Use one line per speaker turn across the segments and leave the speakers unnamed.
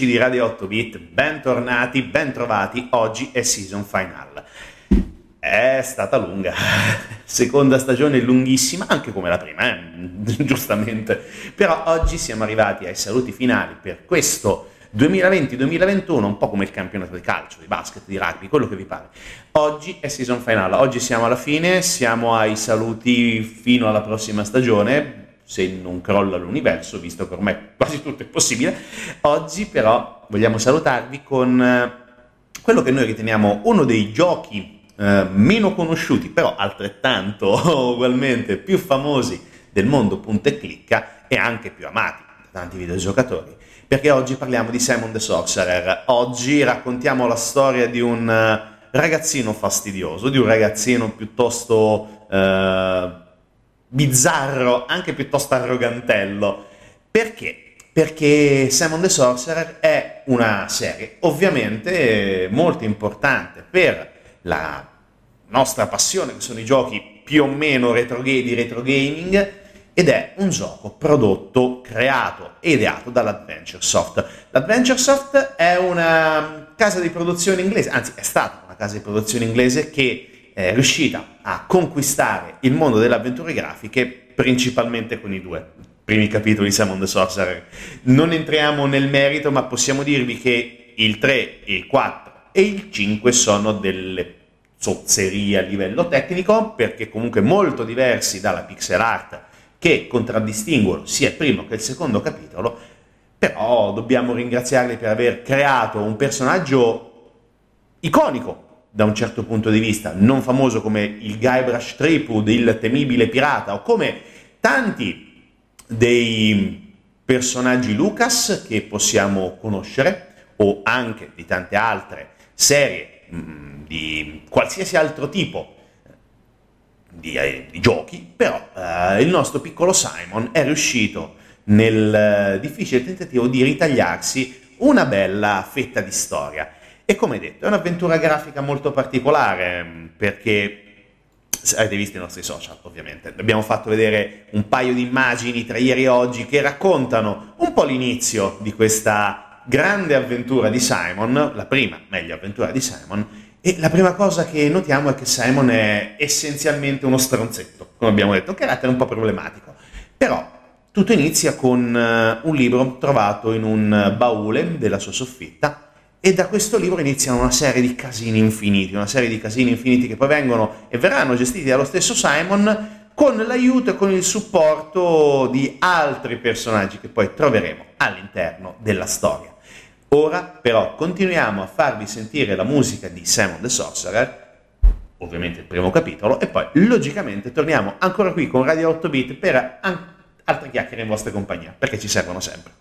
Amici di Radio 8 Bit, bentornati, bentrovati. Oggi è season final. È stata lunga, seconda stagione lunghissima, anche come la prima, eh? giustamente. Però oggi siamo arrivati ai saluti finali per questo 2020-2021, un po' come il campionato di calcio, di basket, di rugby, quello che vi pare. Oggi è season final, oggi siamo alla fine, siamo ai saluti fino alla prossima stagione se non crolla l'universo, visto che ormai quasi tutto è possibile. Oggi però vogliamo salutarvi con eh, quello che noi riteniamo uno dei giochi eh, meno conosciuti, però altrettanto ugualmente più famosi del mondo punta e clicca e anche più amati da tanti videogiocatori. Perché oggi parliamo di Simon the Sorcerer. Oggi raccontiamo la storia di un eh, ragazzino fastidioso, di un ragazzino piuttosto eh, bizzarro, anche piuttosto arrogantello. Perché? Perché Simon the Sorcerer è una serie ovviamente molto importante per la nostra passione, che sono i giochi più o meno retro di retro gaming, ed è un gioco prodotto, creato e ideato dall'Adventure Soft. L'Adventure Soft è una casa di produzione inglese, anzi è stata una casa di produzione inglese che è riuscita a conquistare il mondo delle avventure grafiche principalmente con i due primi capitoli di Simon the Sorcerer. Non entriamo nel merito, ma possiamo dirvi che il 3, il 4 e il 5 sono delle zozzerie a livello tecnico, perché comunque molto diversi dalla pixel art che contraddistinguono sia il primo che il secondo capitolo, però dobbiamo ringraziarli per aver creato un personaggio iconico da un certo punto di vista, non famoso come il Guybrush Threepwood, il temibile pirata, o come tanti dei personaggi Lucas che possiamo conoscere, o anche di tante altre serie mh, mm, di qualsiasi altro tipo di, eh, di giochi, però eh, il nostro piccolo Simon è riuscito nel eh, difficile tentativo di ritagliarsi una bella fetta di storia e come detto, è un'avventura grafica molto particolare mm, perché avete visto i nostri social, ovviamente. Abbiamo fatto vedere un paio di immagini tra ieri e oggi che raccontano un po' l'inizio di questa grande avventura di Simon, la prima, meglio, avventura di Simon. E la prima cosa che notiamo è che Simon è essenzialmente uno stronzetto, come abbiamo detto, un carattere un po' problematico. Però tutto inizia con uh, un libro trovato in un baule della sua soffitta e da questo libro iniziano una serie di casini infiniti, una serie di casini infiniti che poi vengono e verranno gestiti dallo stesso Simon con l'aiuto e con il supporto di altri personaggi che poi troveremo all'interno della storia. Ora però continuiamo a farvi sentire la musica di Simon the Sorcerer, ovviamente il primo capitolo, e poi logicamente torniamo ancora qui con Radio 8 Bit per an- altre chiacchiere in vostra compagnia, perché ci servono sempre.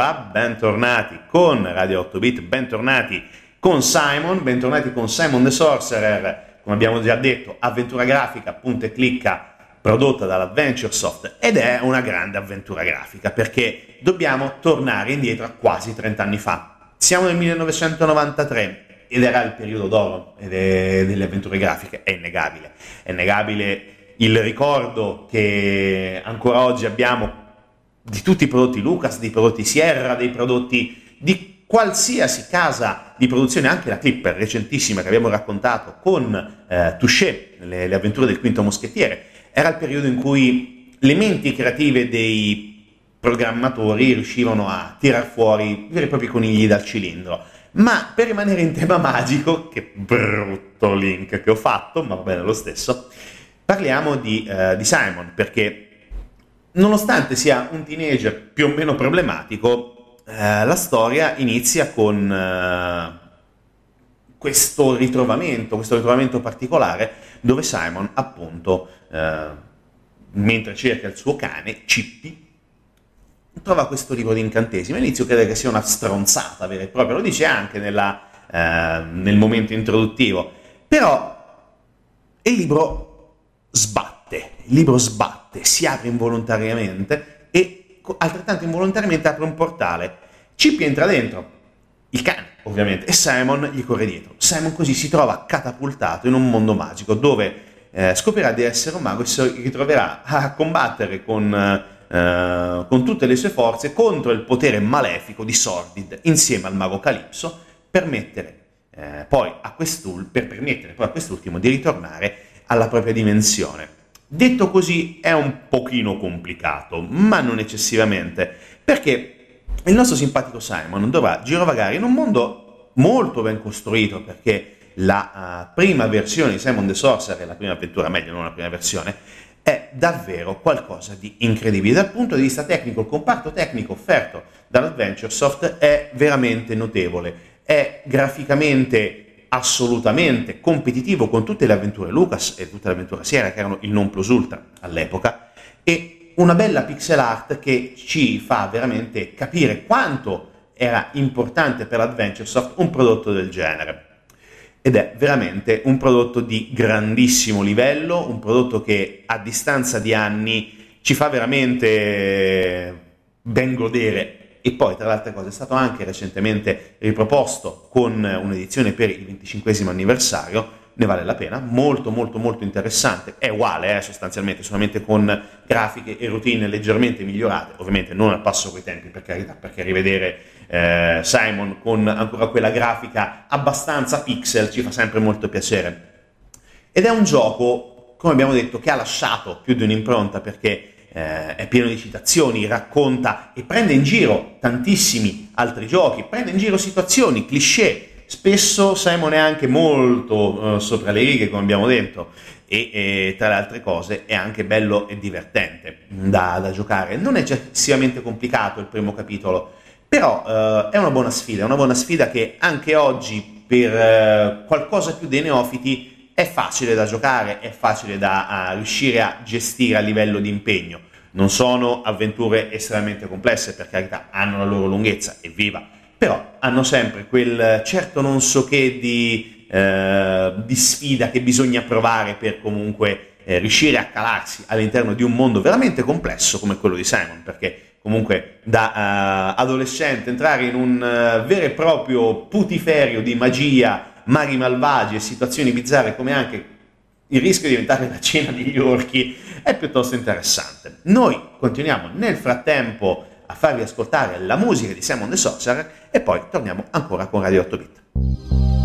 Qua, bentornati con Radio 8 Bit, bentornati con Simon, bentornati con Simon the Sorcerer, come abbiamo già detto, avventura grafica, punta e clicca, prodotta dall'Adventure Soft ed è una grande avventura grafica perché dobbiamo tornare indietro a quasi 30 anni fa. Siamo nel 1993 ed era il periodo d'oro delle avventure grafiche, è innegabile, è innegabile il ricordo che ancora oggi abbiamo di tutti i prodotti Lucas, dei prodotti Sierra, dei prodotti di qualsiasi casa di produzione, anche la Clipper recentissima che abbiamo raccontato con eh, Touché, le, le avventure del quinto moschettiere, era il periodo in cui le menti creative dei programmatori riuscivano a tirar fuori veri e propri conigli dal cilindro. Ma per rimanere in tema magico, che brutto link che ho fatto, ma va bene lo stesso, parliamo di, uh, di Simon, perché nonostante sia un teenager più o meno problematico, uh, la storia inizia con uh, questo ritrovamento, questo ritrovamento particolare, dove Simon appunto, mentre cerca il suo cane, Chippy, trova questo libro di incantesimi. All'inizio crede che sia una stronzata vera e propria, lo dice anche nella, nel momento introduttivo, però il libro sbatte, il libro sbatte, si apre involontariamente e altrettanto involontariamente apre un portale. Chip entra dentro, il cane ovviamente, e Simon gli corre dietro. Simon così si trova catapultato in un mondo magico dove eh, scoprirà di essere un mago e si ritroverà a combattere con, eh, con tutte le sue forze contro il potere malefico di Sordid insieme al mago Calypso per, mettere, eh, poi per permettere poi a quest'ultimo di ritornare alla propria dimensione. Detto così è un pochino complicato, ma non eccessivamente, perché il nostro simpatico Simon dovrà girovagare in un mondo molto ben costruito, perché la uh, prima versione di Simon the Sorcerer, la prima avventura, meglio non la prima versione, è davvero qualcosa di incredibile. Dal punto di vista tecnico, il comparto tecnico offerto dall'Adventure Soft è veramente notevole, è graficamente assolutamente competitivo con tutte le avventure Lucas e tutte le avventure Sierra che erano il non plus ultra all'epoca e una bella pixel art che ci fa veramente capire quanto era importante per l'Adventure Soft un prodotto del genere. Ed è veramente un prodotto di grandissimo livello, un prodotto che a distanza di anni ci fa veramente ben godere e poi tra le altre cose è stato anche recentemente riproposto con un'edizione per il 25 anniversario, ne vale la pena, molto molto molto interessante, è uguale eh, sostanzialmente, solamente con grafiche e routine leggermente migliorate, ovviamente non al passo coi tempi per carità, perché rivedere eh, Simon con ancora quella grafica abbastanza pixel ci fa sempre molto piacere. Ed è un gioco, come abbiamo detto, che ha lasciato più di un'impronta perché eh, è pieno di citazioni, racconta e prende in giro tantissimi altri giochi, prende in giro situazioni, cliché. Spesso Simon è anche molto eh, sopra le righe, come abbiamo detto, e, e, tra le altre cose è anche bello e divertente da, da giocare. Non è eccessivamente complicato il primo capitolo, però eh, è una buona sfida, è una buona sfida che anche oggi per eh, qualcosa più dei neofiti è facile da giocare, è facile da riuscire a gestire a livello di impegno. Non sono avventure estremamente complesse, per carità, hanno la loro lunghezza, evviva, però hanno sempre quel certo non so che di, eh, di sfida che bisogna provare per comunque eh, riuscire a calarsi all'interno di un mondo veramente complesso come quello di Simon, perché comunque da uh, adolescente entrare in un uh, vero e proprio putiferio di magia mari malvagi e situazioni bizzarre come anche il rischio di diventare la cena degli orchi è piuttosto interessante. Noi continuiamo nel frattempo a farvi ascoltare la musica di Simon the Sorcerer e poi torniamo ancora con Radio 8 Bit.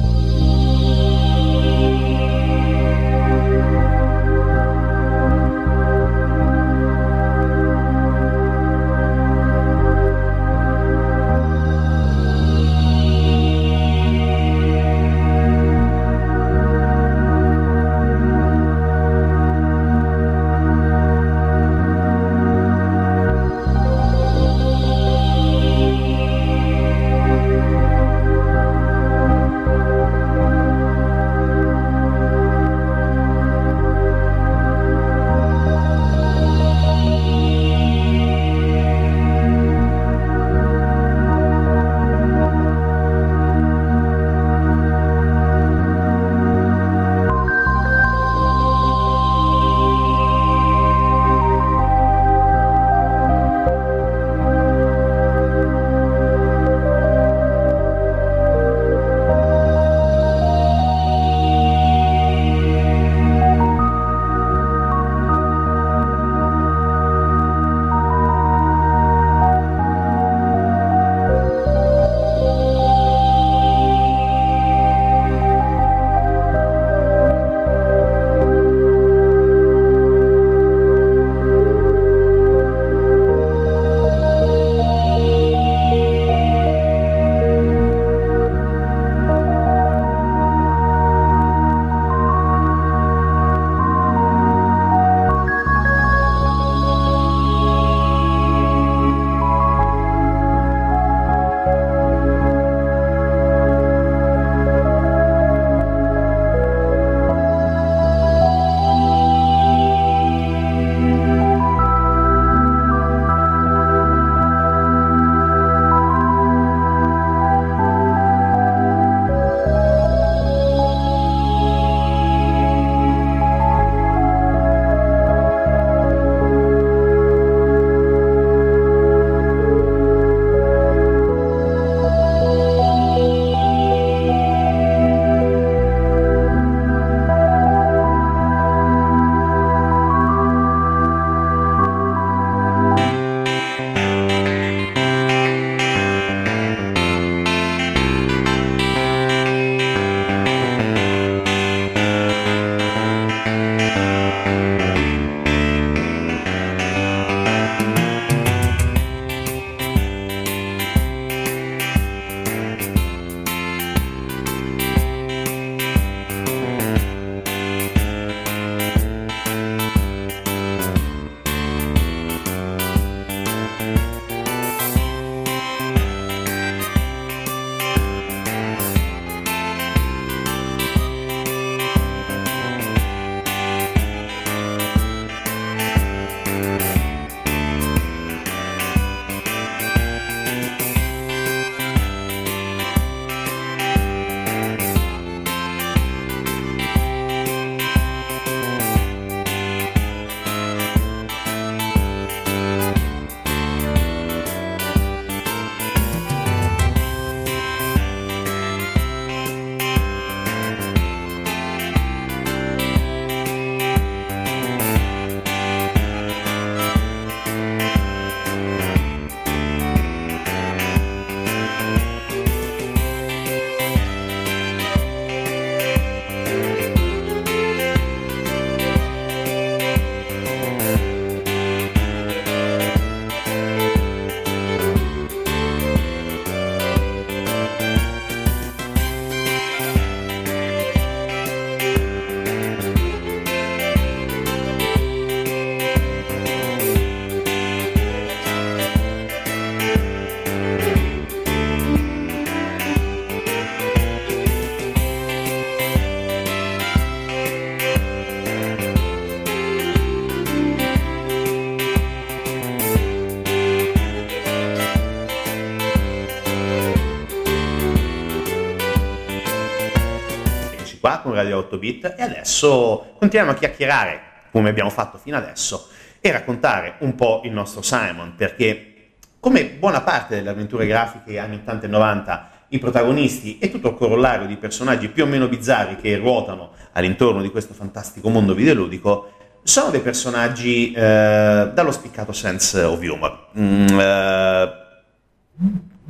Radio 8 Bit e adesso continuiamo a chiacchierare, come abbiamo fatto fino adesso, e raccontare un po' il nostro Simon, perché come buona parte delle avventure grafiche anni 80 e 90 i protagonisti e tutto il corollario di personaggi più o meno bizzarri che ruotano all'intorno di questo fantastico mondo videoludico sono dei personaggi eh, dallo spiccato sense of humor. Mm, eh,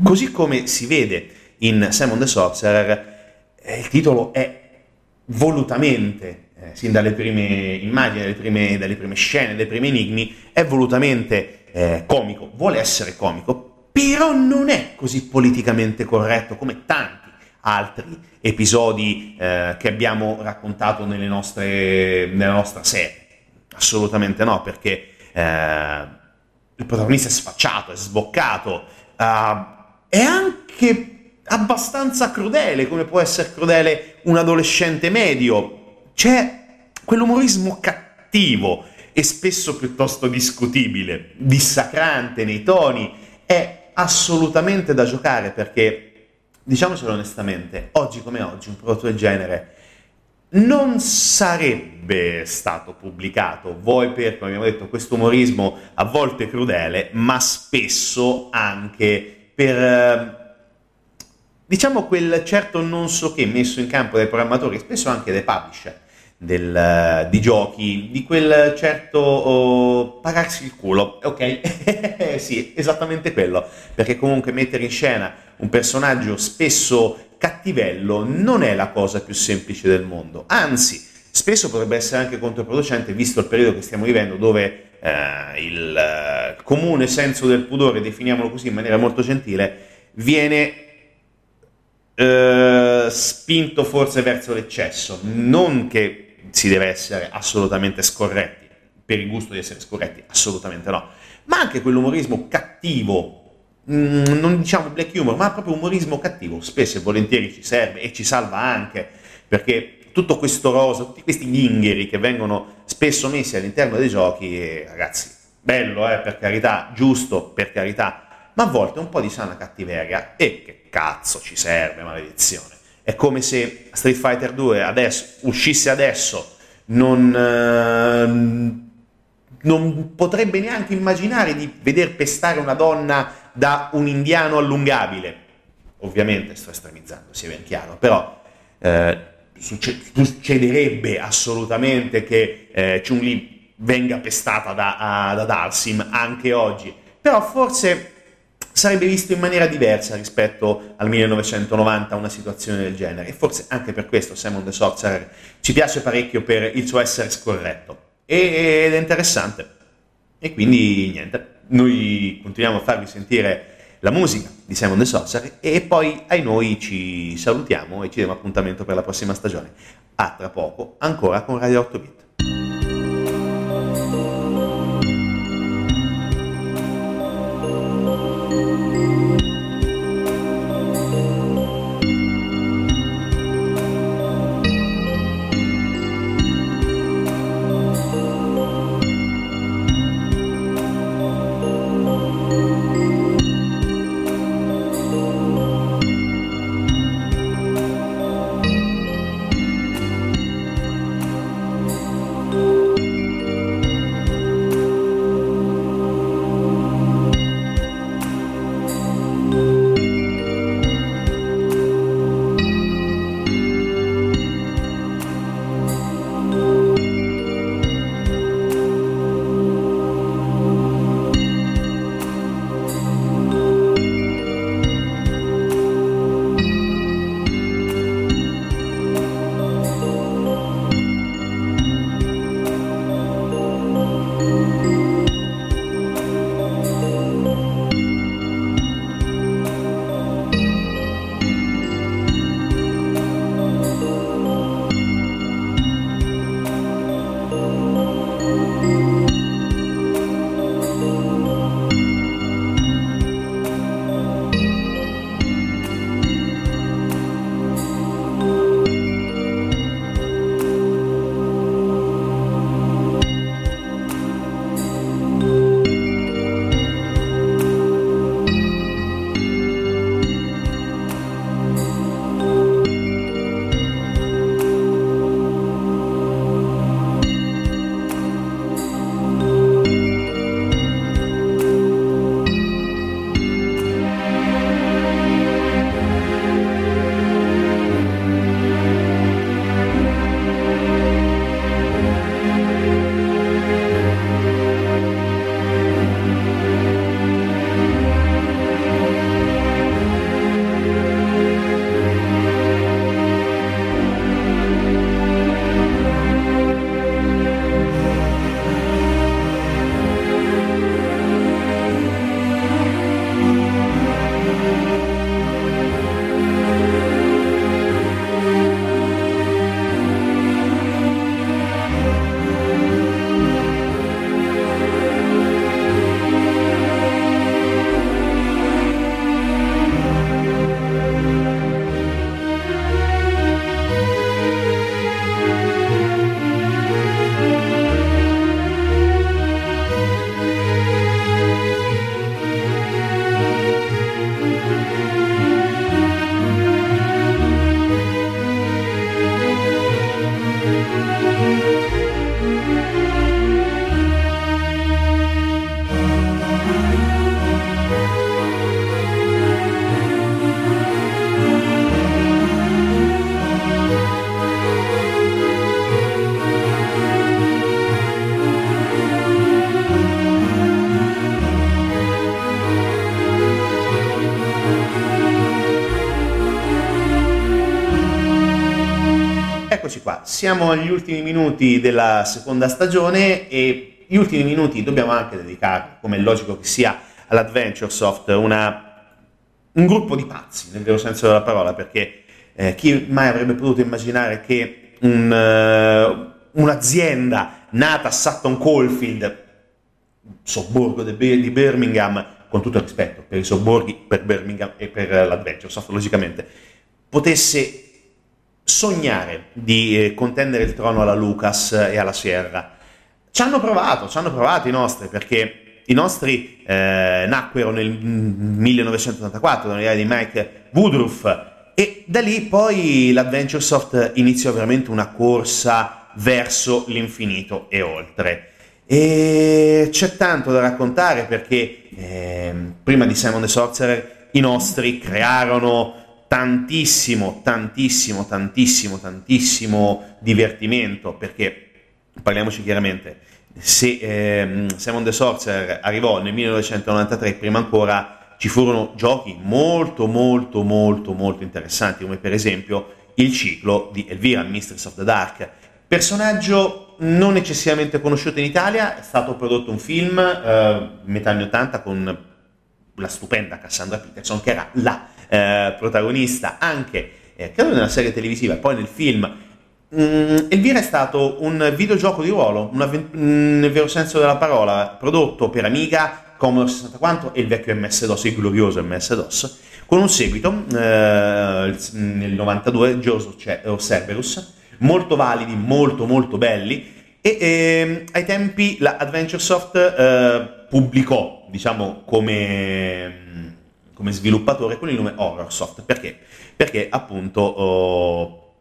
così come si vede in Simon the Sorcerer, eh, il titolo è volutamente, eh, sin dalle prime immagini, dalle prime, dalle prime, scene, dai primi enigmi, è volutamente eh, comico, vuole essere comico, però non è così politicamente corretto come tanti altri episodi eh, che abbiamo raccontato nostre, nella nostra serie. Assolutamente no, perché eh, il protagonista è sfacciato, è sboccato, uh, è anche abbastanza crudele, come può essere crudele un adolescente medio. C'è quell'umorismo cattivo e spesso piuttosto discutibile, dissacrante nei toni, è assolutamente da giocare perché, diciamocelo onestamente, oggi come oggi un prodotto del genere non sarebbe stato pubblicato, voi per, come abbiamo detto, questo umorismo a volte crudele, ma spesso anche per, eh, diciamo, quel certo non so che messo in campo dai programmatori, spesso anche dai publisher del, di giochi, di quel certo oh, pagarsi il culo, ok? sì, esattamente quello, perché comunque mettere in scena un personaggio spesso cattivello non è la cosa più semplice del mondo, anzi spesso potrebbe essere anche controproducente visto il periodo che stiamo vivendo dove eh, il eh, comune senso del pudore, definiamolo così in maniera molto gentile, viene eh, spinto forse verso l'eccesso, non che si deve essere assolutamente scorretti, per il gusto di essere scorretti, assolutamente no, ma anche quell'umorismo cattivo Mm, non diciamo black humor, ma proprio umorismo cattivo, spesso e volentieri ci serve e ci salva anche, perché tutto questo rosa, tutti questi ghingheri che vengono spesso messi all'interno dei giochi, eh, ragazzi, bello, eh, per carità, giusto, per carità, ma a volte un po' di sana cattiveria e che cazzo ci serve, maledizione. È come se Street Fighter 2 adesso, uscisse adesso, non... Eh, non potrebbe neanche immaginare di veder pestare una donna da un indiano allungabile. Ovviamente sto estremizzando, sia ben chiaro, però eh, succederebbe assolutamente che eh, Chun-Li venga pestata da, da Dalsim anche oggi, però forse sarebbe visto in maniera diversa rispetto al 1990 una situazione del genere e forse anche per questo Simon the Sorcerer ci piace parecchio per il suo essere scorretto ed è interessante. E quindi niente, noi continuiamo a farvi sentire la musica di Simon the Sorcerer e poi ai noi ci salutiamo e ci diamo appuntamento per la prossima stagione. A tra poco, ancora con Radio 8 Bit. Eccoci qua, siamo agli ultimi minuti della seconda stagione e gli ultimi minuti dobbiamo anche dedicare, come è logico che sia, all'Adventure Soft, una, un gruppo di pazzi, nel vero senso della parola, perché eh, chi mai avrebbe potuto immaginare che un, uh, un'azienda nata a Sutton Coldfield, sobborgo di Birmingham, con tutto il rispetto per i sobborghi, per Birmingham e per l'Adventure Soft, logicamente, potesse sognare di eh, contendere il trono alla Lucas e alla Sierra. Ci hanno provato, ci hanno provato i nostri, perché i nostri eh, nacquero nel 1984 nell'idea di Mike Woodruff e da lì poi l'Adventure Soft iniziò veramente una corsa verso l'infinito e oltre. E c'è tanto da raccontare perché eh, prima di Simon the Sorcerer i nostri crearono tantissimo, tantissimo, tantissimo, tantissimo divertimento, perché parliamoci chiaramente, se eh, Simon the Sorcerer arrivò nel 1993, prima ancora ci furono giochi molto, molto, molto, molto interessanti, come per esempio il ciclo di Elvira, Mistress of the Dark. Personaggio non eccessivamente conosciuto in Italia, è stato prodotto un film eh, metà anni 80 con la stupenda Cassandra Peterson, che era la eh, protagonista anche, eh, nella serie televisiva e poi nel film. Mm, Elvira è stato un videogioco di ruolo, una, mm, nel vero senso della parola, prodotto per Amiga, Commodore 64 e il vecchio MS-DOS, il glorioso MS-DOS, con un seguito eh, nel 92, George of Cerberus, molto validi, molto molto belli, e eh, ai tempi la Adventure Soft eh, pubblicò, diciamo, come come sviluppatore con il nome Horrorsoft. Perché? Perché appunto oh,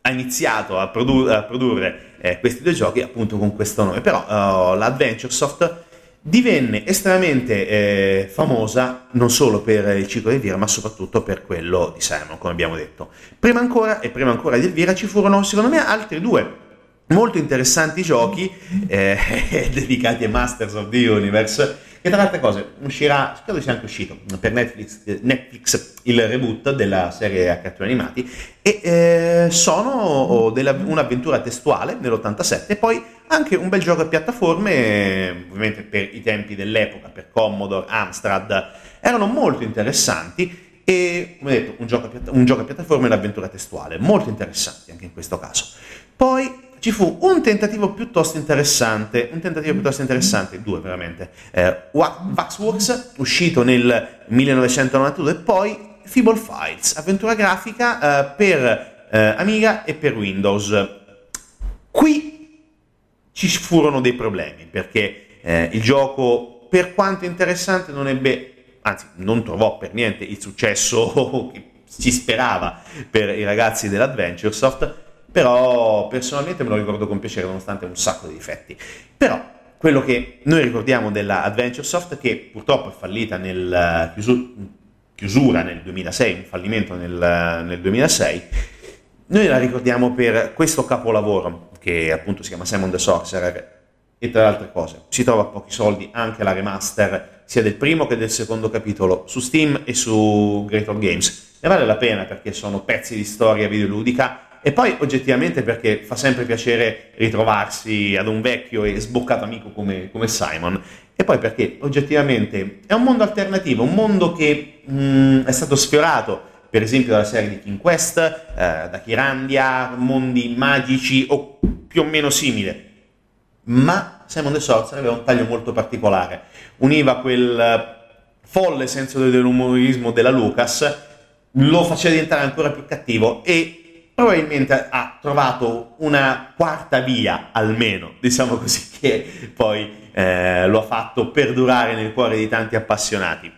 ha iniziato a, produ- a produrre eh, questi due giochi appunto con questo nome. Però oh, l'Adventuresoft divenne estremamente eh, famosa non solo per il ciclo di Elvira, ma soprattutto per quello di Simon, come abbiamo detto. Prima ancora, e prima ancora di Elvira, ci furono, secondo me, altri due molto interessanti giochi eh, dedicati ai Masters of the Universe che tra le altre cose uscirà, credo sia anche uscito per Netflix, eh, Netflix il reboot della serie a cartoni animati e eh, sono della, un'avventura testuale nell'87 e poi anche un bel gioco a piattaforme, ovviamente per i tempi dell'epoca, per Commodore, Amstrad, erano molto interessanti e come detto un gioco a, piatta- un gioco a piattaforma e un'avventura testuale, molto interessanti anche in questo caso. Poi ci fu un tentativo piuttosto interessante, un tentativo piuttosto interessante, due veramente, eh, Waxworks, uscito nel 1992, e poi Feeble Files, avventura grafica eh, per eh, Amiga e per Windows. Qui ci furono dei problemi, perché eh, il gioco, per quanto interessante, non ebbe, anzi non trovò per niente il successo che si sperava per i ragazzi dell'Adventuresoft, però personalmente me lo ricordo con piacere nonostante un sacco di difetti. Però quello che noi ricordiamo della Adventuresoft, che purtroppo è fallita nel chiusura, chiusura nel 2006, un fallimento nel, nel 2006, noi la ricordiamo per questo capolavoro che appunto si chiama Simon the Sorcerer e tra le altre cose si trova a pochi soldi anche la remaster sia del primo che del secondo capitolo su Steam e su Great Old Games. Ne vale la pena perché sono pezzi di storia videoludica e poi oggettivamente perché fa sempre piacere ritrovarsi ad un vecchio e sboccato amico come, come Simon, e poi perché oggettivamente è un mondo alternativo, un mondo che mh, mm, è stato sfiorato per esempio dalla serie di King Quest, eh, da Kirandia, mondi magici o più o meno simile. Ma Simon the Sorcerer aveva un taglio molto particolare, univa quel folle senso dell'umorismo della Lucas, lo faceva diventare ancora più cattivo e probabilmente ha trovato una quarta via, almeno, diciamo così, che poi eh, lo ha fatto perdurare nel cuore di tanti appassionati.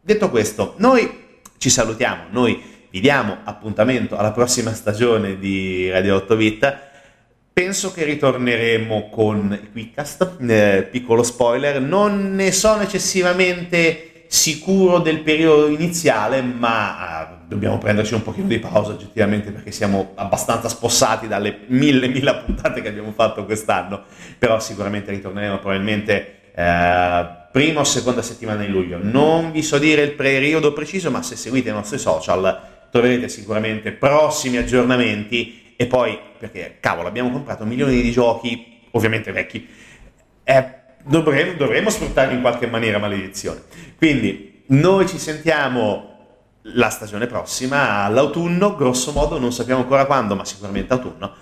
Detto questo, noi ci salutiamo, noi vi diamo appuntamento alla prossima stagione di Radio 8 Bit. Penso che ritorneremo con il Quickcast, eh, piccolo spoiler, non ne sono eccessivamente sicuro del periodo iniziale, ma uh, dobbiamo prenderci un pochino di pausa oggettivamente perché siamo abbastanza spossati dalle mille, mille puntate che abbiamo fatto quest'anno, però sicuramente ritorneremo probabilmente uh, prima o seconda settimana di luglio. Non vi so dire il periodo preciso, ma se seguite i nostri social troverete sicuramente prossimi aggiornamenti e poi, perché cavolo, abbiamo comprato milioni di giochi, ovviamente vecchi, eh, dovremo sfruttarli in qualche maniera, maledizione. Quindi noi ci sentiamo la stagione prossima, all'autunno, grosso modo, non sappiamo ancora quando, ma sicuramente autunno.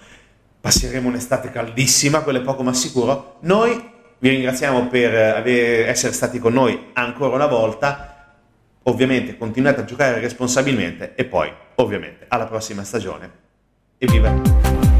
Passeremo un'estate caldissima, quello è poco ma sicuro. Noi vi ringraziamo per aver, essere stati con noi ancora una volta. Ovviamente continuate a giocare responsabilmente e poi, ovviamente, alla prossima stagione. Evviva!